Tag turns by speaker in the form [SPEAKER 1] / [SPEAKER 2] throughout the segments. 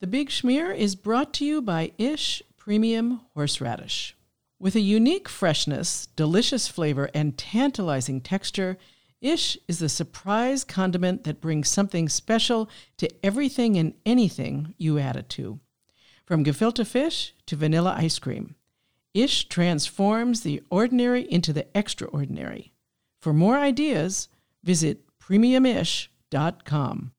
[SPEAKER 1] The Big Schmear is brought to you by Ish Premium Horseradish. With a unique freshness, delicious flavor, and tantalizing texture, Ish is the surprise condiment that brings something special to everything and anything you add it to. From gefilte fish to vanilla ice cream, Ish transforms the ordinary into the extraordinary. For more ideas, visit premiumish.com.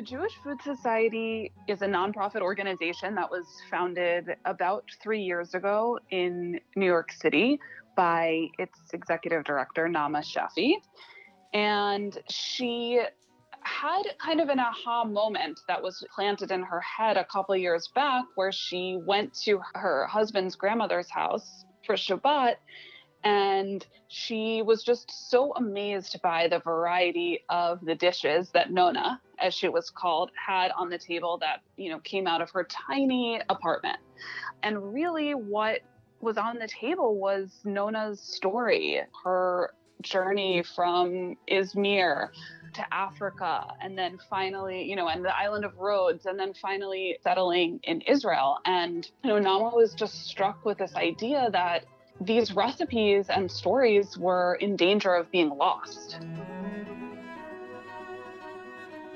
[SPEAKER 2] The Jewish Food Society is a nonprofit organization that was founded about three years ago in New York City by its executive director, Naama Shefi. And she had kind of an aha moment that was planted in her head a couple years back where she went to her husband's grandmother's house for Shabbat and she was just so amazed by the variety of the dishes that Nona, as she was called, had on the table that, you know, came out of her tiny apartment. And really what was on the table was Nona's story, her journey from Izmir to Africa, and then finally, you know, and the island of Rhodes, and then finally settling in Israel. And, you know, Naama was just struck with this idea that these recipes and stories were in danger of being lost.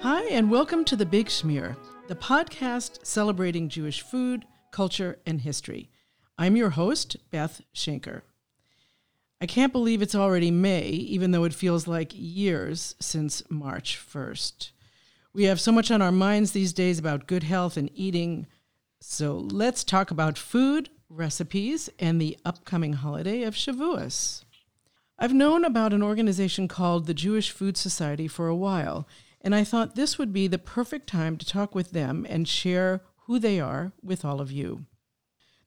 [SPEAKER 1] Hi, and welcome to The Big Schmear, the podcast celebrating Jewish food, culture, and history. I'm your host, Beth Schenker. I can't believe it's already May, even though it feels like years since March 1st. We have so much on our minds these days about good health and eating. So let's talk about food, recipes, and the upcoming holiday of Shavuos. I've known about an organization called the Jewish Food Society for a while, and I thought this would be the perfect time to talk with them and share who they are with all of you.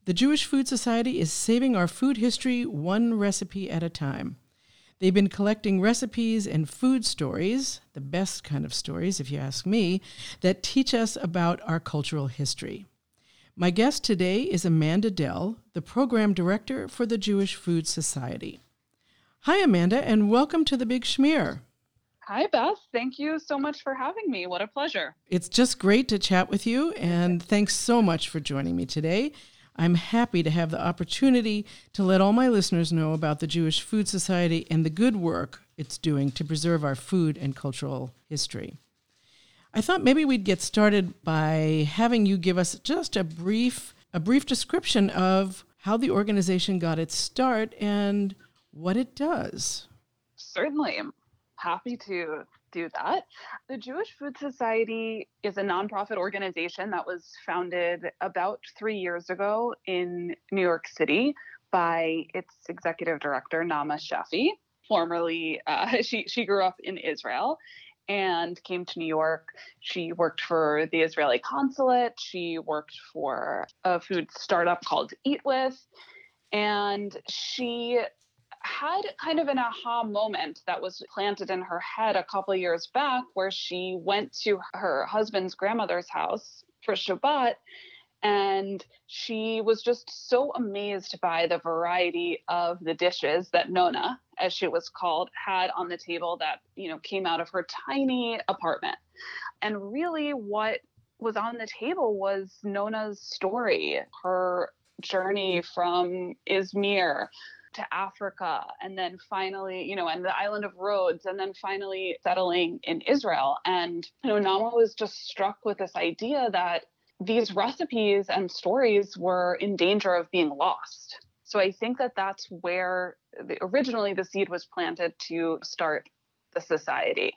[SPEAKER 1] The Jewish Food Society is saving our food history one recipe at a time. They've been collecting recipes and food stories, the best kind of stories, if you ask me, that teach us about our cultural history. My guest today is Amanda Dell, the program director for the Jewish Food Society. Hi, Amanda, and welcome to the Big Schmear.
[SPEAKER 2] Hi, Beth. Thank you so much for having me. What a pleasure.
[SPEAKER 1] It's just great to chat with you, and thanks so much for joining me today. I'm happy to have the opportunity to let all my listeners know about the Jewish Food Society and the good work it's doing to preserve our food and cultural history. I thought maybe we'd get started by having you give us just a brief a brief description of how the organization got its start and what it does.
[SPEAKER 2] Certainly. I'm happy to do that. The Jewish Food Society is a nonprofit organization that was founded about three years ago in New York City by its executive director, Naama Shefi. Formerly, uh, she, she grew up in Israel and came to New York. She worked for the Israeli consulate. She worked for a food startup called EatWith. And she had kind of an aha moment that was planted in her head a couple years back where she went to her husband's grandmother's house for Shabbat and she was just so amazed by the variety of the dishes that Nona, as she was called, had on the table that, you know, came out of her tiny apartment. And really what was on the table was Nona's story, her journey from Izmir to Africa and then finally, you know, and the island of Rhodes and then finally settling in Israel. And, you know, Naama was just struck with this idea that these recipes and stories were in danger of being lost. So I think that that's where the, originally the seed was planted to start the society.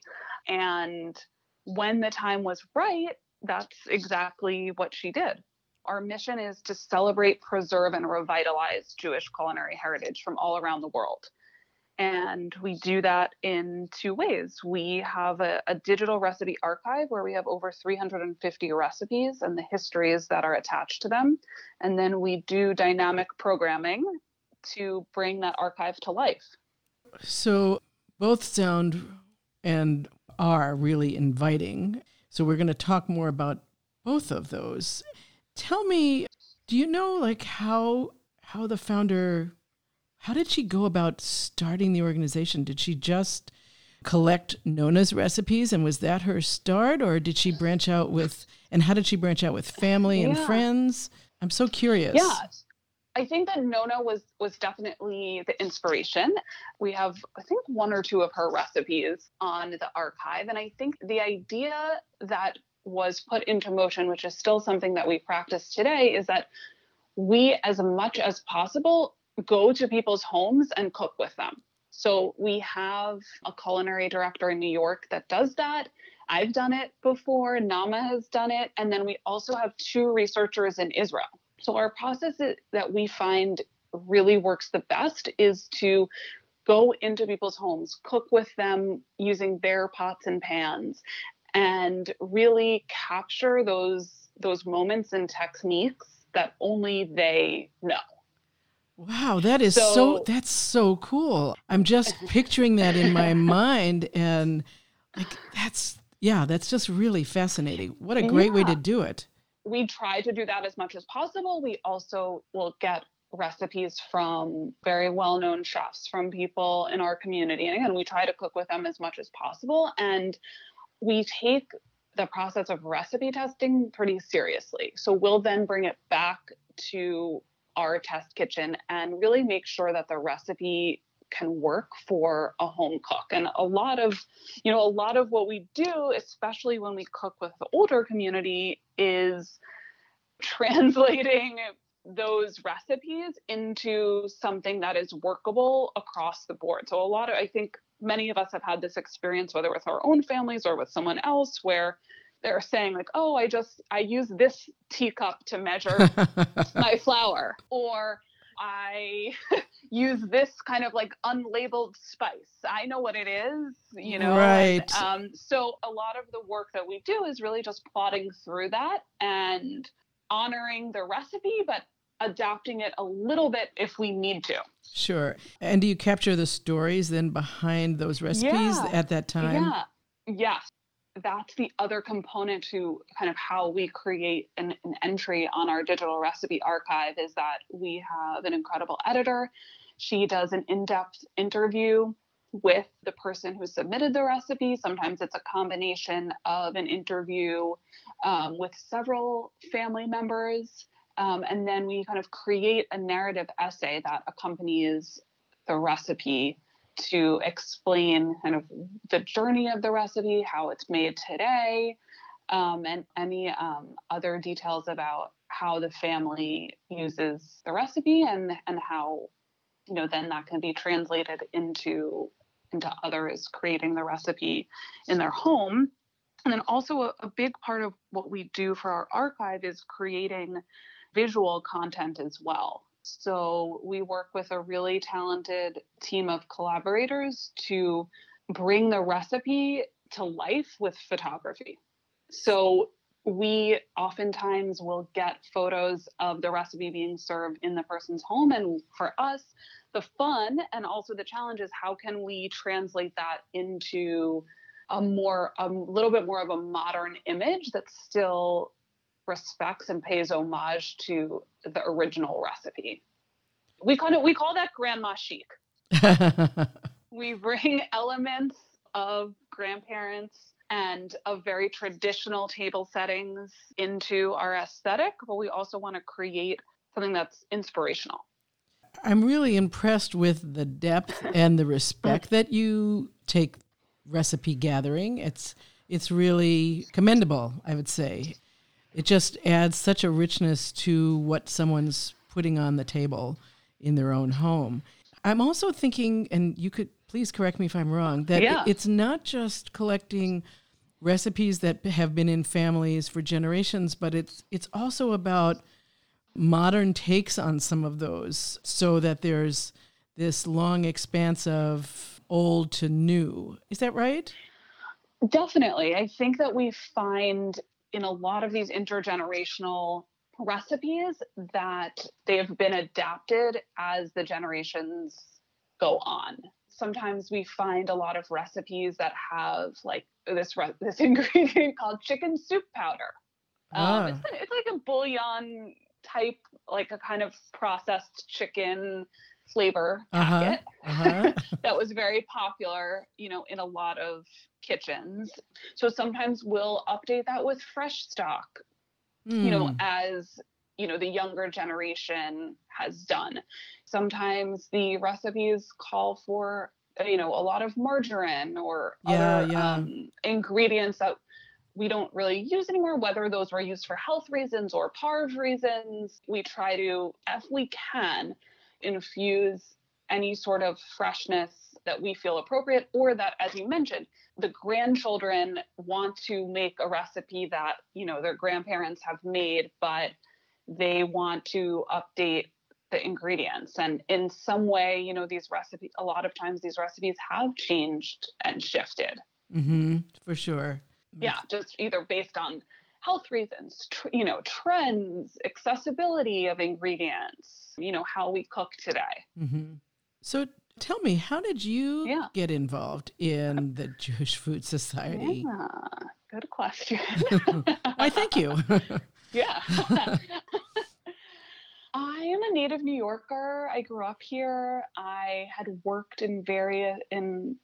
[SPEAKER 2] And when the time was right, that's exactly what she did. Our mission is to celebrate, preserve, and revitalize Jewish culinary heritage from all around the world. And we do that in two ways. We have a, a, digital recipe archive where we have over 350 recipes and the histories that are attached to them. And then we do dynamic programming to bring that archive to life.
[SPEAKER 1] So both sound and are really inviting. So we're going to talk more about both of those. Tell me, do you know like how how the founder how did she go about starting the organization? Did she just collect Nona's recipes and was that her start or did she branch out with and how did she branch out with family and yeah. friends? I'm so curious.
[SPEAKER 2] Yeah. I think that Nona was was definitely the inspiration. We have I think one or two of her recipes on the archive and I think the idea that was put into motion which is still something that we practice today is that we as much as possible go to people's homes and cook with them. So we have a culinary director in New York that does that. I've done it before, Naama has done it, and then we also have two researchers in Israel. So our process that we find really works the best is to go into people's homes, cook with them using their pots and pans, and really capture those those moments and techniques that only they know.
[SPEAKER 1] Wow, that is so, so, that's so cool. I'm just picturing that in my mind and like that's yeah, that's just really fascinating. What a great yeah. way to do it.
[SPEAKER 2] We try to do that as much as possible. We also will get recipes from very well-known chefs from people in our community and again we try to cook with them as much as possible and we take the process of recipe testing pretty seriously so we'll then bring it back to our test kitchen and really make sure that the recipe can work for a home cook. And a lot of, you know, a lot of what we do, especially when we cook with the older community, is translating those recipes into something that is workable across the board. So a lot of I think many of us have had this experience whether with our own families or with someone else where they're saying like oh i just i use this teacup to measure my flour or i use this kind of like unlabeled spice. I know what it is you know?
[SPEAKER 1] Right.
[SPEAKER 2] and, um, so a lot of the work that we do is really just plotting through that and honoring the recipe but adapting it a little bit if we need to.
[SPEAKER 1] Sure. And do you capture the stories then behind those recipes yeah. at that time?
[SPEAKER 2] Yeah. Yes that's the other component to kind of how we create an, an, entry on our digital recipe archive is that we have an incredible editor. She does an in depth interview with the person who submitted the recipe. Sometimes it's a combination of an interview um, with several family members. Um, and then we kind of create a narrative essay that accompanies the recipe to explain kind of the journey of the recipe, how it's made today, um, and any um, other details about how the family uses the recipe and and how you know then that can be translated into into others creating the recipe in their home. And then also a, a big part of what we do for our archive is creating visual content as well so we work with a really talented team of collaborators to bring the recipe to life with photography. So we oftentimes will get photos of the recipe being served in the person's home. And for us, the fun and also the challenge is how can we translate that into a more, a little bit more of a modern image that still respects and pays homage to the original recipe. We kind of we call that grandma chic. we bring elements of grandparents and of very traditional table settings into our aesthetic, but we also want to create something that's inspirational.
[SPEAKER 1] I'm really impressed with the depth and the respect that you take recipe gathering. It's it's really commendable, I would say. It just adds such a richness to what someone's putting on the table in their own home. I'm also thinking, and you could please correct me if I'm wrong, that yeah. it's not just collecting recipes that have been in families for generations, but it's it's also about modern takes on some of those so that there's this long expanse of old to new. Is that right?
[SPEAKER 2] Definitely. I think that we find in a lot of these intergenerational recipes that they've been adapted as the generations go on. Sometimes we find a lot of recipes that have like this re- this ingredient called chicken soup powder. Um, ah. it's, it's like a bouillon type, like a kind of processed chicken flavor packet uh-huh, uh-huh. that was very popular, you know, in a lot of kitchens. So sometimes we'll update that with fresh stock, mm. you know, hmm. as you know the younger generation has done. Sometimes the recipes call for you know a lot of margarine or yeah, other yeah. Um, ingredients that we don't really use anymore, whether those were used for health reasons or parve reasons. We try to, if we can, infuse any sort of freshness that we feel appropriate, or that, as you mentioned, the grandchildren want to make a recipe that, you know, their grandparents have made, but they want to update the ingredients. And in some way you know these recipes a lot of times these recipes have changed and shifted.
[SPEAKER 1] Mm-hmm, for sure.
[SPEAKER 2] Yeah just either based on health reasons tr- you know trends accessibility of ingredients you know how we cook today.
[SPEAKER 1] Mm-hmm. so tell me how did you yeah. get involved in the jewish food society
[SPEAKER 2] yeah, good question
[SPEAKER 1] why thank you
[SPEAKER 2] yeah I am a native New Yorker. I grew up here. I had worked in various in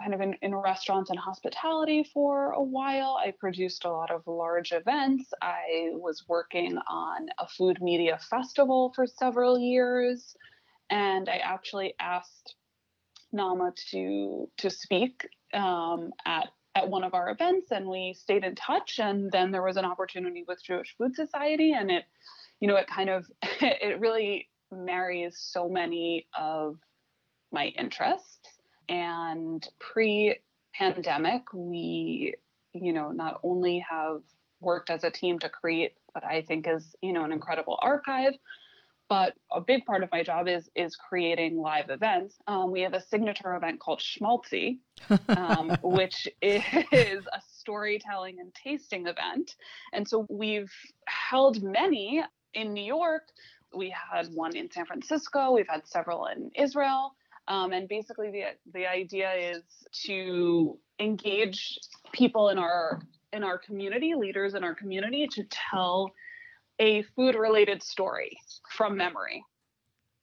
[SPEAKER 2] kind of in, in restaurants and hospitality for a while. I produced a lot of large events. I was working on a food media festival for several years. And I actually asked Naama to to speak um, at at one of our events and we stayed in touch and then there was an opportunity with Jewish Food Society and it you know, it kind of it really marries so many of my interests. And pre-pandemic, we, you know, not only have worked as a team to create what I think is, you know, an incredible archive, but a big part of my job is is creating live events. Um, we have a signature event called Schmaltzy, um, which is a storytelling and tasting event, and so we've held many in New York, we had one in San Francisco, we've had several in Israel. Um, and basically, the, the idea is to engage people in our in our community, leaders in our community, to tell a food related story from memory.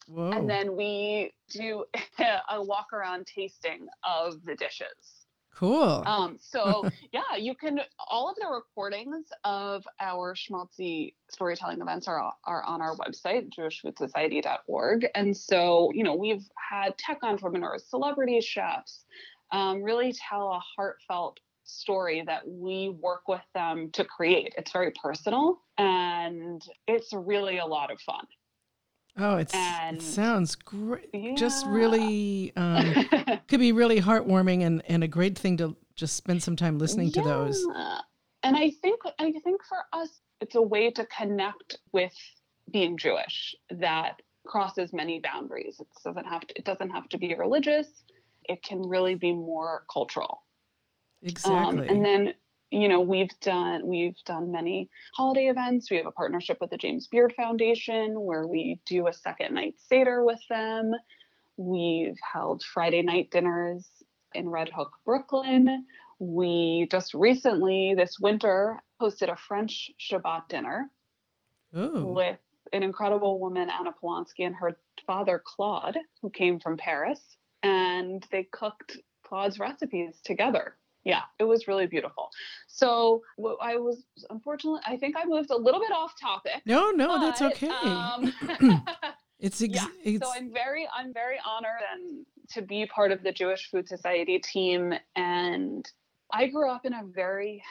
[SPEAKER 2] Whoa. And then we do a walk around tasting of the dishes.
[SPEAKER 1] Cool.
[SPEAKER 2] Um, so yeah, you can all of the recordings of our schmaltzy storytelling events are are on our website, jewishfoodsociety.org. And so, you know, we've had tech entrepreneurs, celebrity chefs, um, really tell a heartfelt story that we work with them to create. It's very personal and it's really a lot of fun.
[SPEAKER 1] Oh, it's, and, it sounds great. Yeah. Just really um, could be really heartwarming and, and a great thing to just spend some time listening yeah. to those.
[SPEAKER 2] And I think I think for us, it's a way to connect with being Jewish that crosses many boundaries. It doesn't have to, it doesn't have to be religious. It can really be more cultural.
[SPEAKER 1] Exactly.
[SPEAKER 2] Um, and then you know we've done we've done many holiday events we have a partnership with the james beard foundation where we do a second night seder with them we've held friday night dinners in red hook brooklyn we just recently this winter hosted a french shabbat dinner Ooh. with an incredible woman anna polonsky and her father claude who came from paris and they cooked claude's recipes together yeah, it was really beautiful. So I was unfortunately, I think I moved a little bit off topic.
[SPEAKER 1] No, no, but, that's okay. Um, it's, ex-
[SPEAKER 2] yeah.
[SPEAKER 1] it's
[SPEAKER 2] so I'm very, I'm very honored and to be part of the Jewish Food Society team. And I grew up in a very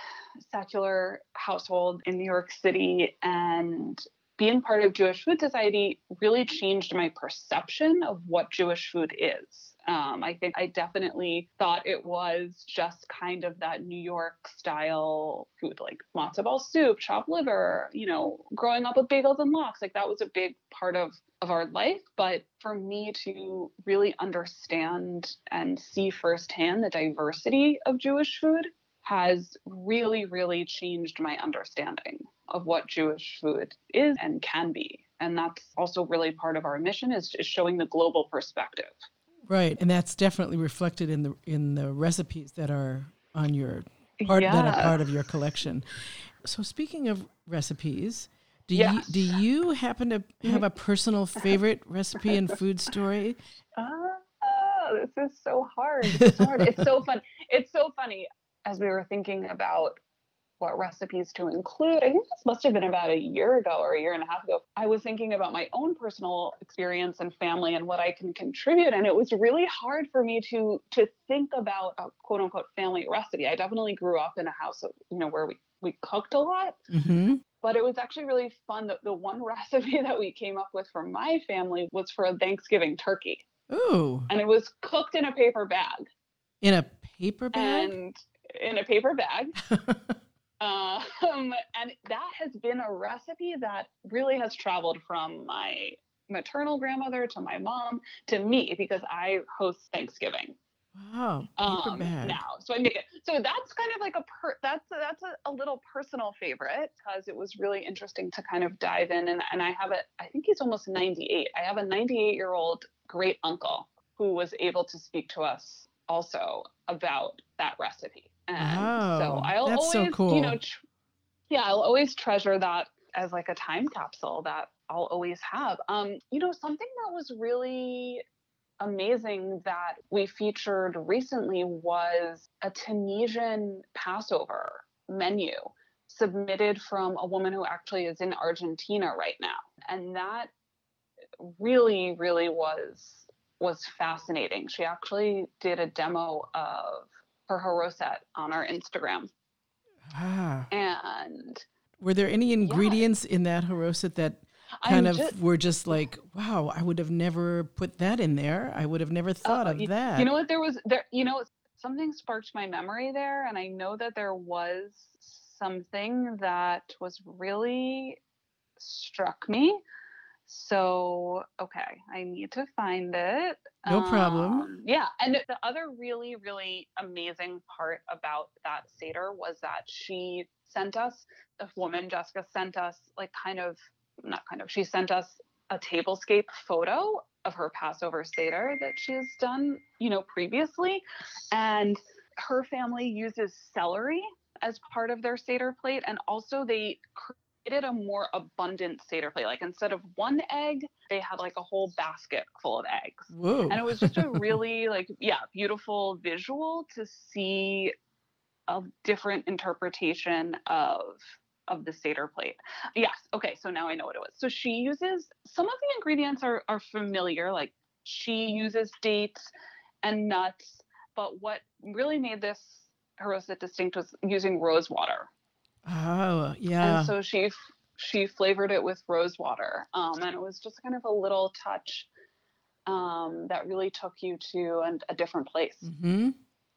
[SPEAKER 2] secular household in New York City, and being part of Jewish Food Society really changed my perception of what Jewish food is. Um, I think I definitely thought it was just kind of that New York style food, like matzo ball soup, chopped liver, you know, growing up with bagels and lox, like that was a big part of of our life. But for me to really understand and see firsthand the diversity of Jewish food has really, really changed my understanding of what Jewish food is and can be. And that's also really part of our mission is, is showing the global perspective.
[SPEAKER 1] Right, and that's definitely reflected in the in the recipes that are on your part that are part of your collection. So speaking of recipes, do
[SPEAKER 2] Yes.
[SPEAKER 1] you do you happen to have a personal favorite recipe and food story?
[SPEAKER 2] Ah, this is so hard. This is so hard. it's so fun. It's so funny. As we were thinking about what recipes to include, I think this must have been about a year ago or a year and a half ago. I was thinking about my own personal experience and family and what I can contribute. And it was really hard for me to to think about a quote unquote family recipe. I definitely grew up in a house of, you know, where we, we cooked a lot
[SPEAKER 1] Mm-hmm.
[SPEAKER 2] but it was actually really fun. The, the one recipe that we came up with for my family was for a Thanksgiving turkey,
[SPEAKER 1] Ooh,
[SPEAKER 2] and it was cooked in a paper bag
[SPEAKER 1] in a paper bag.
[SPEAKER 2] and in a paper bag. Um, and that has been a recipe that really has traveled from my maternal grandmother to my mom to me because I host Thanksgiving
[SPEAKER 1] wow,
[SPEAKER 2] um, now. So I make it. So that's kind of like a per. That's that's a, a little personal favorite because it was really interesting to kind of dive in and and I have it. I think he's almost 98. I have a 98 year old great uncle who was able to speak to us also about that recipe. And so I'll
[SPEAKER 1] that's so
[SPEAKER 2] always, you know,
[SPEAKER 1] cool.
[SPEAKER 2] tr- yeah, I'll always treasure that as like a time capsule that I'll always have. Um, you know, something that was really amazing that we featured recently was a Tunisian Passover menu submitted from a woman who actually is in Argentina right now. And that really, really was was fascinating. She actually did a demo of her haroset on our Instagram.
[SPEAKER 1] Ah.
[SPEAKER 2] And
[SPEAKER 1] Were there any ingredients in that haroset that
[SPEAKER 2] I'm
[SPEAKER 1] kind of
[SPEAKER 2] ju-
[SPEAKER 1] were just like, wow, I would have never put that in there. I would have never thought
[SPEAKER 2] Uh,
[SPEAKER 1] of
[SPEAKER 2] y-
[SPEAKER 1] that.
[SPEAKER 2] You know what? There was there. You know, something sparked my memory there, and I know that there was something that was really struck me. So okay, I need to find it.
[SPEAKER 1] No problem.
[SPEAKER 2] Um, yeah, and the other really, really amazing part about that Seder was that she sent us, a woman, Jessica, sent us like kind of, not kind of, she sent us a tablescape photo of her Passover Seder that she has done, you know, previously. And her family uses celery as part of their Seder plate. And also they created a more abundant Seder plate. Like instead of one egg, they had like a whole basket full of eggs
[SPEAKER 1] Whoa.
[SPEAKER 2] and it was just a really like yeah beautiful visual to see a different interpretation of of the seder plate yes okay so now i know what it was so she uses some of the ingredients are are familiar like she uses dates and nuts but what really made this haroset distinct was using rose water
[SPEAKER 1] oh, yeah.
[SPEAKER 2] and so she she flavored it with rose water um, and it was just kind of a little touch um, that really took you to an, a different place
[SPEAKER 1] Mm-hmm.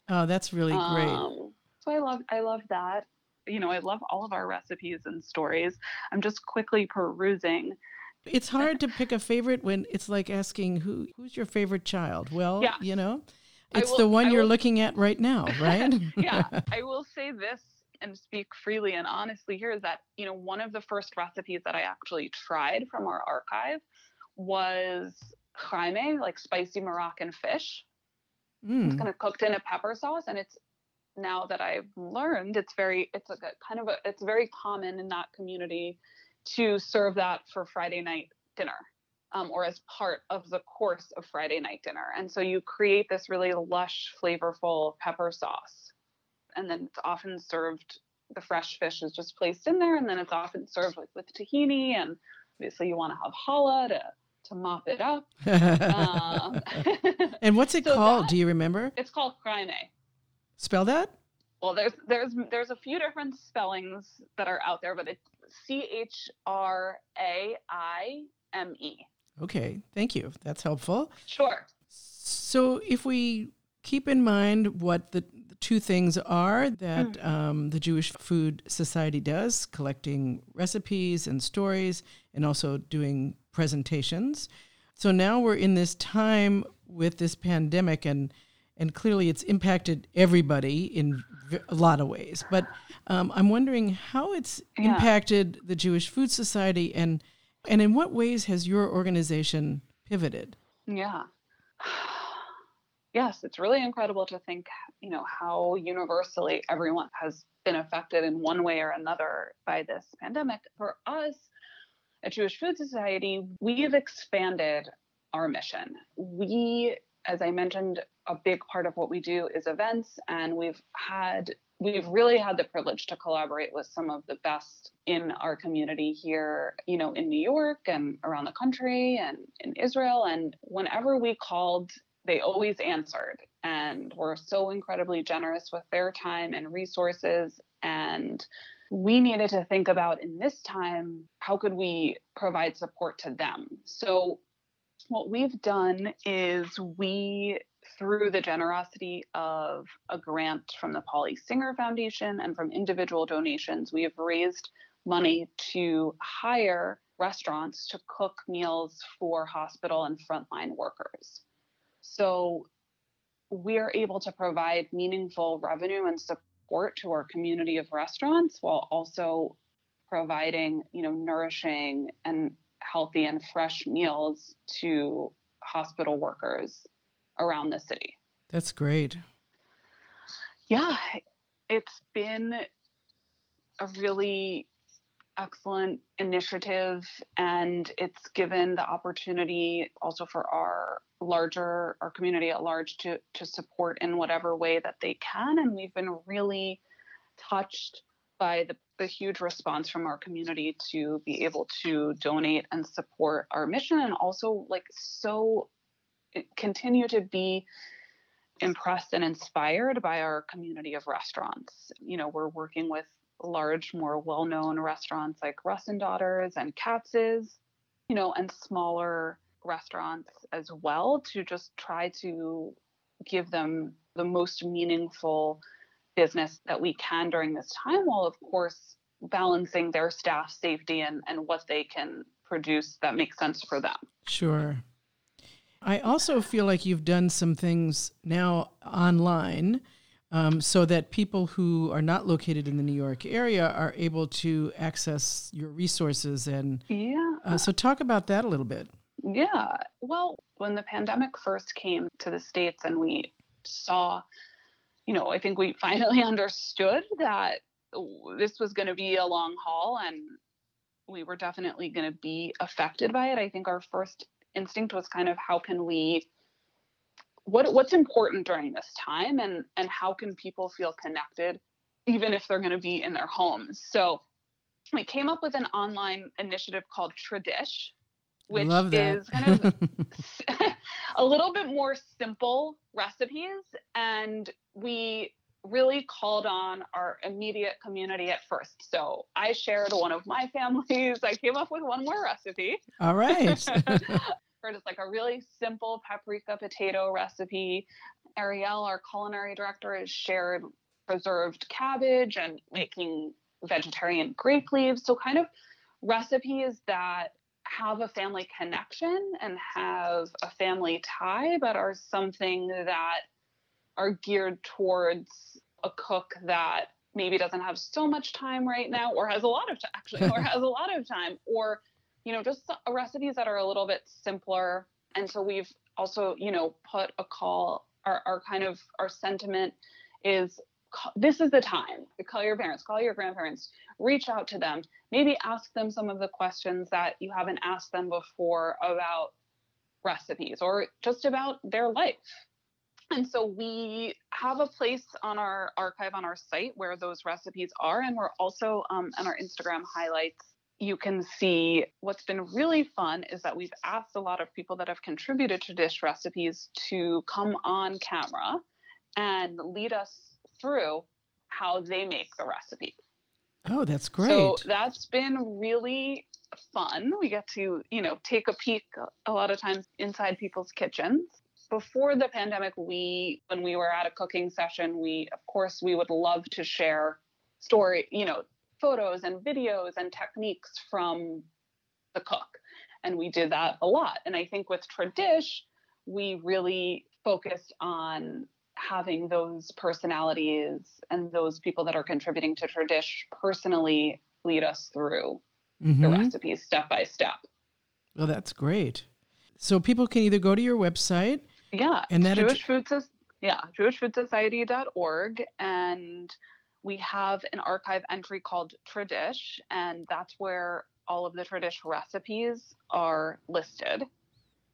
[SPEAKER 1] Oh, that's really great.
[SPEAKER 2] um, so i love i love that you know i love all of our recipes and stories i'm just quickly perusing
[SPEAKER 1] It's hard to pick a favorite when it's like asking who who's your favorite child. Well,
[SPEAKER 2] Yeah.
[SPEAKER 1] you know, it's
[SPEAKER 2] will-
[SPEAKER 1] the one
[SPEAKER 2] I
[SPEAKER 1] you're
[SPEAKER 2] will-
[SPEAKER 1] looking at right now, right?
[SPEAKER 2] yeah i will say this and speak freely and honestly here is that you know one of the first recipes that i actually tried from our archive was chraime like spicy moroccan fish.
[SPEAKER 1] Mm.
[SPEAKER 2] it's kind of cooked in a pepper sauce and it's now that i've learned it's very it's like a kind of a it's very common in that community to serve that for friday night dinner um, or as part of the course of friday night dinner. And so you create this really lush flavorful pepper sauce and then it's often served the fresh fish is just placed in there and then it's often served like with tahini and obviously you want to have challah to to mop it up um,
[SPEAKER 1] and what's it
[SPEAKER 2] so
[SPEAKER 1] called?
[SPEAKER 2] that-
[SPEAKER 1] Do you remember?
[SPEAKER 2] it's called chraime
[SPEAKER 1] Spell that?
[SPEAKER 2] Well, there's there's there's a few different spellings that are out there, but it's C H R A I M E.
[SPEAKER 1] Okay, thank you. That's helpful.
[SPEAKER 2] Sure.
[SPEAKER 1] So, if we keep in mind what the, the two things are that
[SPEAKER 2] Mm.
[SPEAKER 1] um, the Jewish Food Society does collecting recipes and stories, and also doing presentations. So, now we're in this time with this pandemic, and, and clearly it's impacted everybody in a lot of ways. But um, I'm wondering how it's
[SPEAKER 2] Yeah.
[SPEAKER 1] impacted the Jewish Food Society, and, and in what ways has your organization pivoted?
[SPEAKER 2] Yeah. Yes, it's really incredible to think, you know, how universally everyone has been affected in one way or another by this pandemic. For us at Jewish Food Society, we've expanded our mission. We, as I mentioned, a big part of what we do is events, and we've had we've really had the privilege to collaborate with some of the best in our community here, you know, in New York and around the country and in Israel. And whenever we called, they always answered and were so incredibly generous with their time and resources. And we needed to think about in this time, how could we provide support to them? So what we've done is we through the generosity of a grant from the Polly Singer Foundation and from individual donations, we have raised money to hire restaurants to cook meals for hospital and frontline workers. So we are able to provide meaningful revenue and support to our community of restaurants while also providing, you know, nourishing and healthy and fresh meals to hospital workers around the city.
[SPEAKER 1] That's great.
[SPEAKER 2] Yeah, it's been a really excellent initiative and it's given the opportunity also for our larger our community at large to to support in whatever way that they can and we've been really touched by the, the huge response from our community to be able to donate and support our mission and also like so eh, continue to be impressed and inspired by our community of restaurants. You know, we're working with large, more well known restaurants like Russ and Daughters and Katz's, you know, and smaller restaurants as well to just try to give them the most meaningful business that we can during this time while of course balancing their staff safety and, and what they can produce that makes sense for them.
[SPEAKER 1] Sure. I also feel like you've done some things now online um, so that people who are not located in the New York area are able to access your resources. And
[SPEAKER 2] yeah.
[SPEAKER 1] Uh, so, talk about that a little bit.
[SPEAKER 2] Yeah. Well, when the pandemic first came to the States and we saw, you know, I think we finally understood that this was going to be a long haul and we were definitely going to be affected by it. I think our first instinct was kind of how can we what what's important during this time and and how can people feel connected even if they're going to be in their homes so we came up with an online initiative called Tradish, which is kind of a little bit more simple recipes. And we really called on our immediate community at first. So I shared one of my families. I came up with one more recipe.
[SPEAKER 1] All right.
[SPEAKER 2] for just like a really simple paprika potato recipe. Ariel, our culinary director, has shared preserved cabbage and making vegetarian grape leaves. So kind of recipes that have a family connection and have a family tie, but are something that are geared towards a cook that maybe doesn't have so much time right now or has a lot of time actually or has a lot of time or you know just recipes that are a little bit simpler and so we've also you know put a call our, our kind of our sentiment is this is the time call your parents call your grandparents reach out to them maybe ask them some of the questions that you haven't asked them before about recipes or just about their life and so we have a place on our archive on our site where those recipes are. And we're also um, on our Instagram highlights. You can see what's been really fun is that we've asked a lot of people that have contributed to dish recipes to come on camera and lead us through how they make the recipe.
[SPEAKER 1] Oh, that's great.
[SPEAKER 2] So that's been really fun. We get to, you know, take a peek a lot of times inside people's kitchens before the pandemic, we, when we were at a cooking session, we, of course, we would love to share story, you know, photos and videos and techniques from the cook. And we did that a lot. And I think with Tradish, we really focused on having those personalities and those people that are contributing to Tradish personally lead us through mm-hmm. the recipes step by step.
[SPEAKER 1] Well, that's great. So people can either go to your website
[SPEAKER 2] Yeah.
[SPEAKER 1] And that
[SPEAKER 2] Jewish Food Soc- yeah, jewishfoodsociety.org and we have an archive entry called Tradish and that's where all of the Tradish recipes are listed.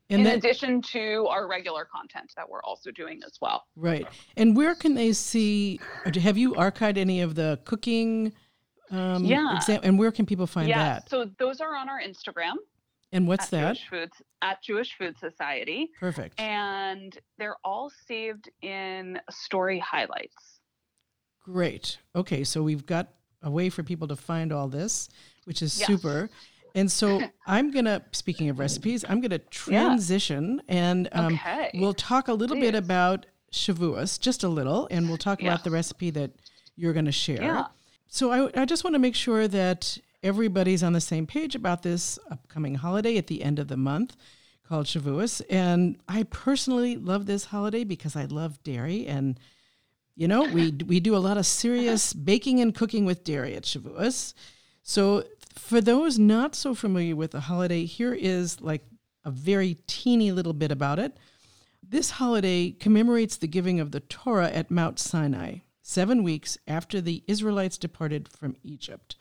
[SPEAKER 1] And
[SPEAKER 2] in
[SPEAKER 1] that,
[SPEAKER 2] addition to our regular content that we're also doing as well.
[SPEAKER 1] right. And where can they see? Have you archived any of the cooking? Um,
[SPEAKER 2] Yeah.
[SPEAKER 1] exam- and where can people find that?
[SPEAKER 2] yeah,
[SPEAKER 1] that?
[SPEAKER 2] so those are on our Instagram
[SPEAKER 1] And what's
[SPEAKER 2] at
[SPEAKER 1] that?
[SPEAKER 2] Jewish Foods at Jewish Food Society,
[SPEAKER 1] Perfect.
[SPEAKER 2] and they're all saved in story highlights.
[SPEAKER 1] Great. Okay, so we've got a way for people to find all this, which is
[SPEAKER 2] Yes.
[SPEAKER 1] super. And so I'm gonna, speaking of recipes, I'm gonna transition and um,
[SPEAKER 2] Okay.
[SPEAKER 1] we'll talk a little bit about Shavuos, just a little, and we'll talk about the recipe that you're gonna share.
[SPEAKER 2] Yeah.
[SPEAKER 1] So I, I just want to make sure that everybody's on the same page about this upcoming holiday at the end of the month called Shavuos. And I personally love this holiday because I love dairy and you know, we we do a lot of serious baking and cooking with dairy at Shavuos. So for those not so familiar with the holiday, here is like a very teeny little bit about it. This holiday commemorates the giving of the Torah at Mount Sinai, seven weeks after the Israelites departed from Egypt.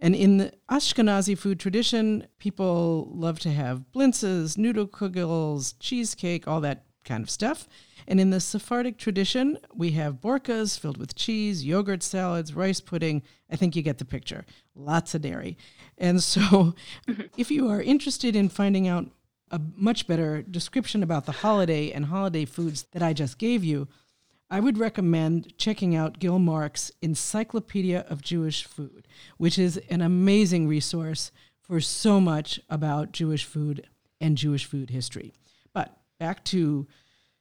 [SPEAKER 1] And in the Ashkenazi food tradition, people love to have blintzes, noodle kugels, cheesecake, all that kind of stuff. And in the Sephardic tradition, we have borkas filled with cheese, yogurt salads, rice pudding. I think you get the picture. Lots of dairy. And so, mm-hmm. if you are interested in finding out a much better description about the holiday and holiday foods that I just gave you, I would recommend checking out Gil Marks' Encyclopedia of Jewish Food, which is an amazing resource for so much about Jewish food and Jewish food history. Back to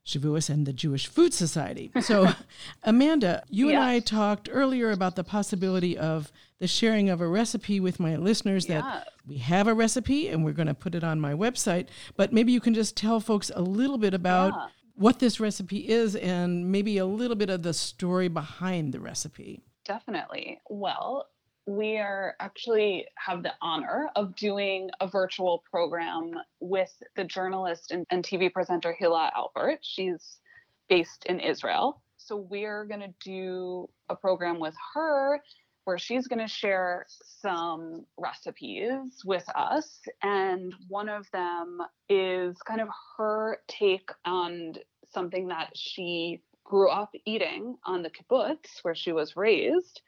[SPEAKER 1] Shavuos and the Jewish Food Society. So, Amanda, you and I talked earlier about the possibility of the sharing of a recipe with my listeners
[SPEAKER 2] Yeah.
[SPEAKER 1] that we have a recipe and we're going to put it on my website. But maybe you can just tell folks a little bit about
[SPEAKER 2] Yeah.
[SPEAKER 1] what this recipe is and maybe a little bit of the story behind the recipe.
[SPEAKER 2] Definitely. Well, we are actually have the honor of doing a virtual program with the journalist and, and TV presenter Hila Alpert. She's based in Israel. So we're going to do a program with her where she's going to share some recipes with us. And one of them is kind of her take on something that she grew up eating on the kibbutz where she was raised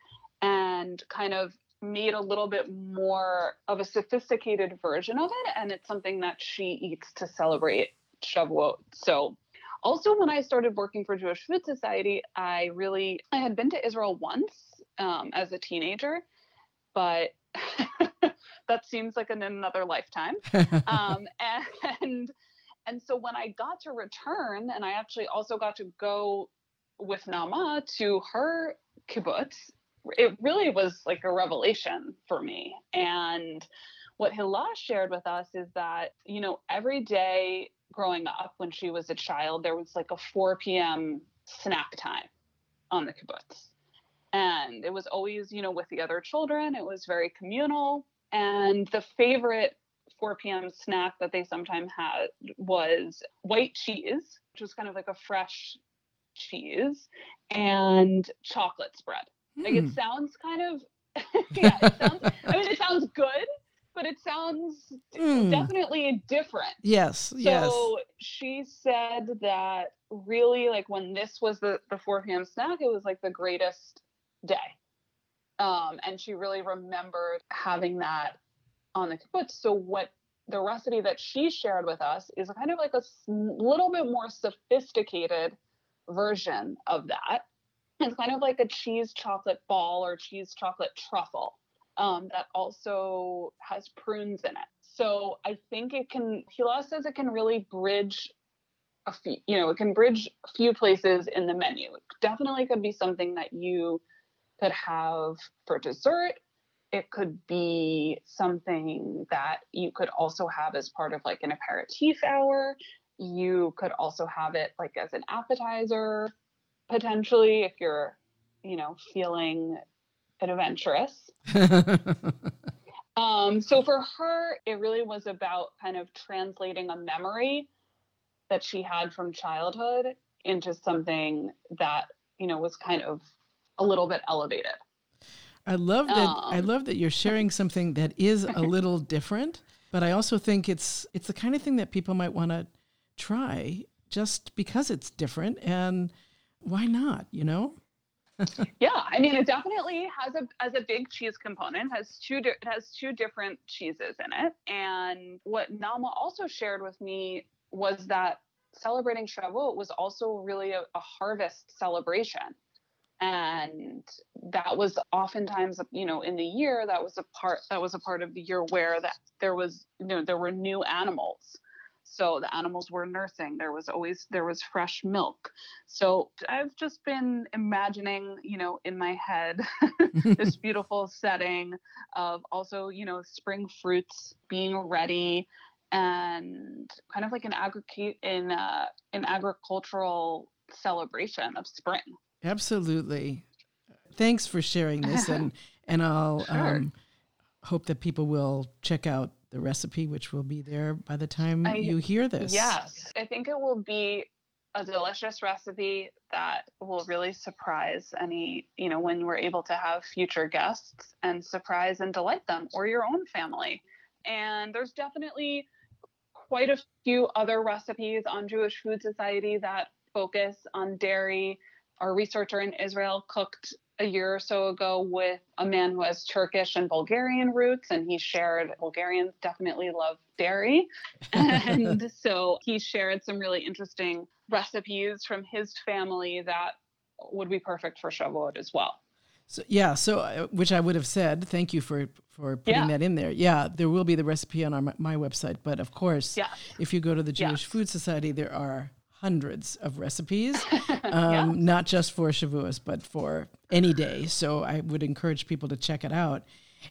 [SPEAKER 2] and kind of made a little bit more of a sophisticated version of it. And it's something that she eats to celebrate Shavuot. So also when I started working for Jewish Food Society, I really, I had been to Israel once um, as a teenager, but that seems like in another lifetime. Um, and, and so when I got to return, and I actually also got to go with Naama to her kibbutz, it really was like a revelation for me. And what Hila shared with us is that, you know, every day growing up when she was a child, there was like a 4 p.m. snack time on the kibbutz. And it was always, you know, with the other children, it was very communal. And the favorite 4 p.m. snack that they sometimes had was white cheese, which was kind of like a fresh cheese, and chocolate spread. Like
[SPEAKER 1] Hmm.
[SPEAKER 2] it sounds kind of, yeah, it sounds, I mean, it sounds good, but it sounds
[SPEAKER 1] Hmm.
[SPEAKER 2] definitely different.
[SPEAKER 1] Yes, yes.
[SPEAKER 2] So she said that really, like when this was the, the 4 p.m. snack, it was like the greatest day. Um, and she really remembered having that on the kibbutz. So what the recipe that she shared with us is kind of like a little bit more sophisticated version of that. It's kind of like a cheese chocolate ball or cheese chocolate truffle um, that also has prunes in it. So I think it can. Hila says it can really bridge a few. You know, it can bridge a few places in the menu. It definitely could be something that you could have for dessert. It could be something that you could also have as part of like an aperitif hour. You could also have it like as an appetizer, potentially, if you're, you know, feeling adventurous. Um, so for her, it really was about kind of translating a memory that she had from childhood into something that you know was kind of a little bit elevated.
[SPEAKER 1] I love that. Um, I love that you're sharing something that is a little different, but I also think it's it's the kind of thing that people might want to try just because it's different, and why not? You know.
[SPEAKER 2] yeah, I mean, it definitely has a as a big cheese component. has two di- it has two different cheeses in it, and what Naama also shared with me was that celebrating Shavuot was also really a, a harvest celebration and that was oftentimes you know in the year that was a part that was a part of the year where that there was you know there were new animals so the animals were nursing there was always there was fresh milk so i've just been imagining you know in my head this beautiful setting of also you know spring fruits being ready and kind of like an agricate in uh, an agricultural celebration of spring
[SPEAKER 1] Absolutely. Thanks for sharing this, and and I'll sure. um, hope that people will check out the recipe, which will be there by the time I, you hear this.
[SPEAKER 2] Yes, I think it will be a delicious recipe that will really surprise any, you know, when we're able to have future guests and surprise and delight them or your own family. And there's definitely quite a few other recipes on Jewish Food Society that focus on dairy our researcher in Israel cooked a year or so ago with a man who has Turkish and Bulgarian roots, and he shared Bulgarians definitely love dairy. and so he shared some really interesting recipes from his family that would be perfect for Shavuot as well.
[SPEAKER 1] So yeah, so uh, which I would have said. Thank you for for putting yeah. that in there. Yeah, there will be the recipe on our my website, but of course, yes. if you go to the Jewish yes. Food Society, there are hundreds of recipes, um, yeah. not just for Shavuos, but for any day. So I would encourage people to check it out.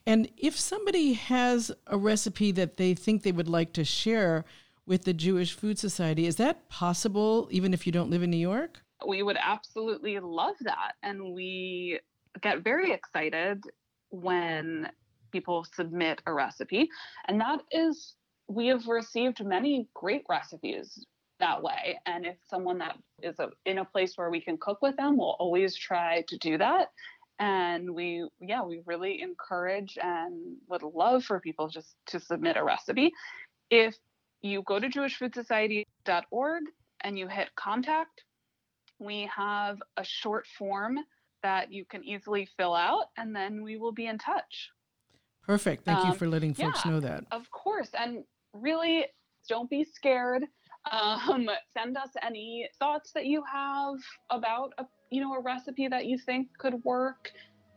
[SPEAKER 1] And if somebody has a recipe that they think they would like to share with the Jewish Food Society, is that possible even if you don't live in New York?
[SPEAKER 2] We would absolutely love that. And we get very excited when people submit a recipe. And that is, we have received many great recipes that way. And if someone that is a, in a place where we can cook with them, we'll always try to do that. And we, yeah, we really encourage and would love for people just to submit a recipe. If you go to jewishfoodsociety.org and you hit contact, we have a short form that you can easily fill out, and then we will be in touch.
[SPEAKER 1] Perfect. Thank um, you for letting folks
[SPEAKER 2] yeah,
[SPEAKER 1] know that.
[SPEAKER 2] Of course. And really, don't be scared. Um, send us any thoughts that you have about a you know a recipe that you think could work,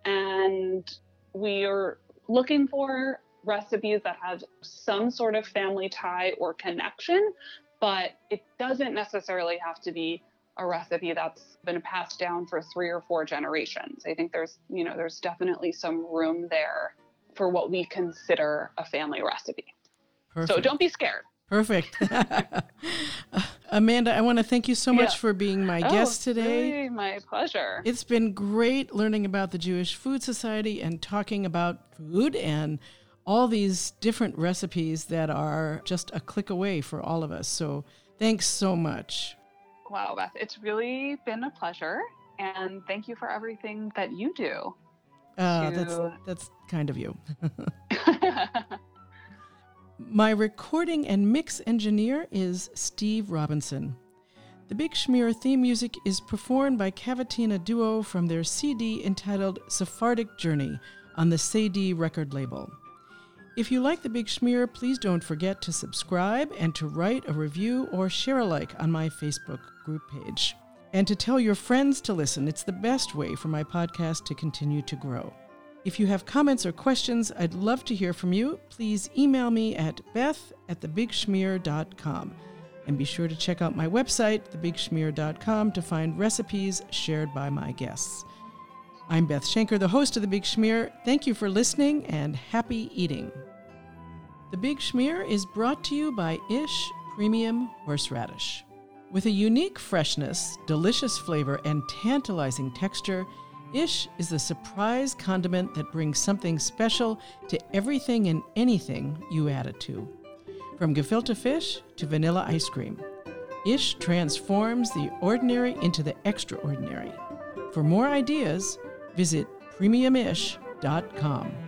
[SPEAKER 2] and we are looking for recipes that have some sort of family tie or connection, but it doesn't necessarily have to be a recipe that's been passed down for three or four generations. I think there's, you know, there's definitely some room there for what we consider a family recipe. Perfect. So don't be scared.
[SPEAKER 1] Perfect. Amanda, I want to thank you so much yeah. for being my oh, guest today.
[SPEAKER 2] Really my pleasure.
[SPEAKER 1] It's been great learning about the Jewish Food Society and talking about food and all these different recipes that are just a click away for all of us. So thanks so much.
[SPEAKER 2] Wow, Beth, it's really been a pleasure. And thank you for everything that you do.
[SPEAKER 1] Uh, to... that's, that's kind of you. My recording and mix engineer is Steve Robinson. The Big Schmear theme music is performed by Cavatina Duo from their CD entitled Sephardic Journey on the Cedille record label. If you like The Big Schmear, please don't forget to subscribe and to write a review or share a like on my Facebook group page. And to tell your friends to listen, it's the best way for my podcast to continue to grow. If you have comments or questions, I'd love to hear from you. Please email me at beth at thebigschmear.com. And be sure to check out my website, thebigschmear.com, to find recipes shared by my guests. I'm Beth Schenker, the host of The Big Schmear. Thank you for listening and happy eating. The Big Schmear is brought to you by Ish Premium Horseradish. With a unique freshness, delicious flavor, and tantalizing texture, Ish is the surprise condiment that brings something special to everything and anything you add it to. From gefilte fish to vanilla ice cream. Ish transforms the ordinary into the extraordinary. For more ideas, visit premiumish.com.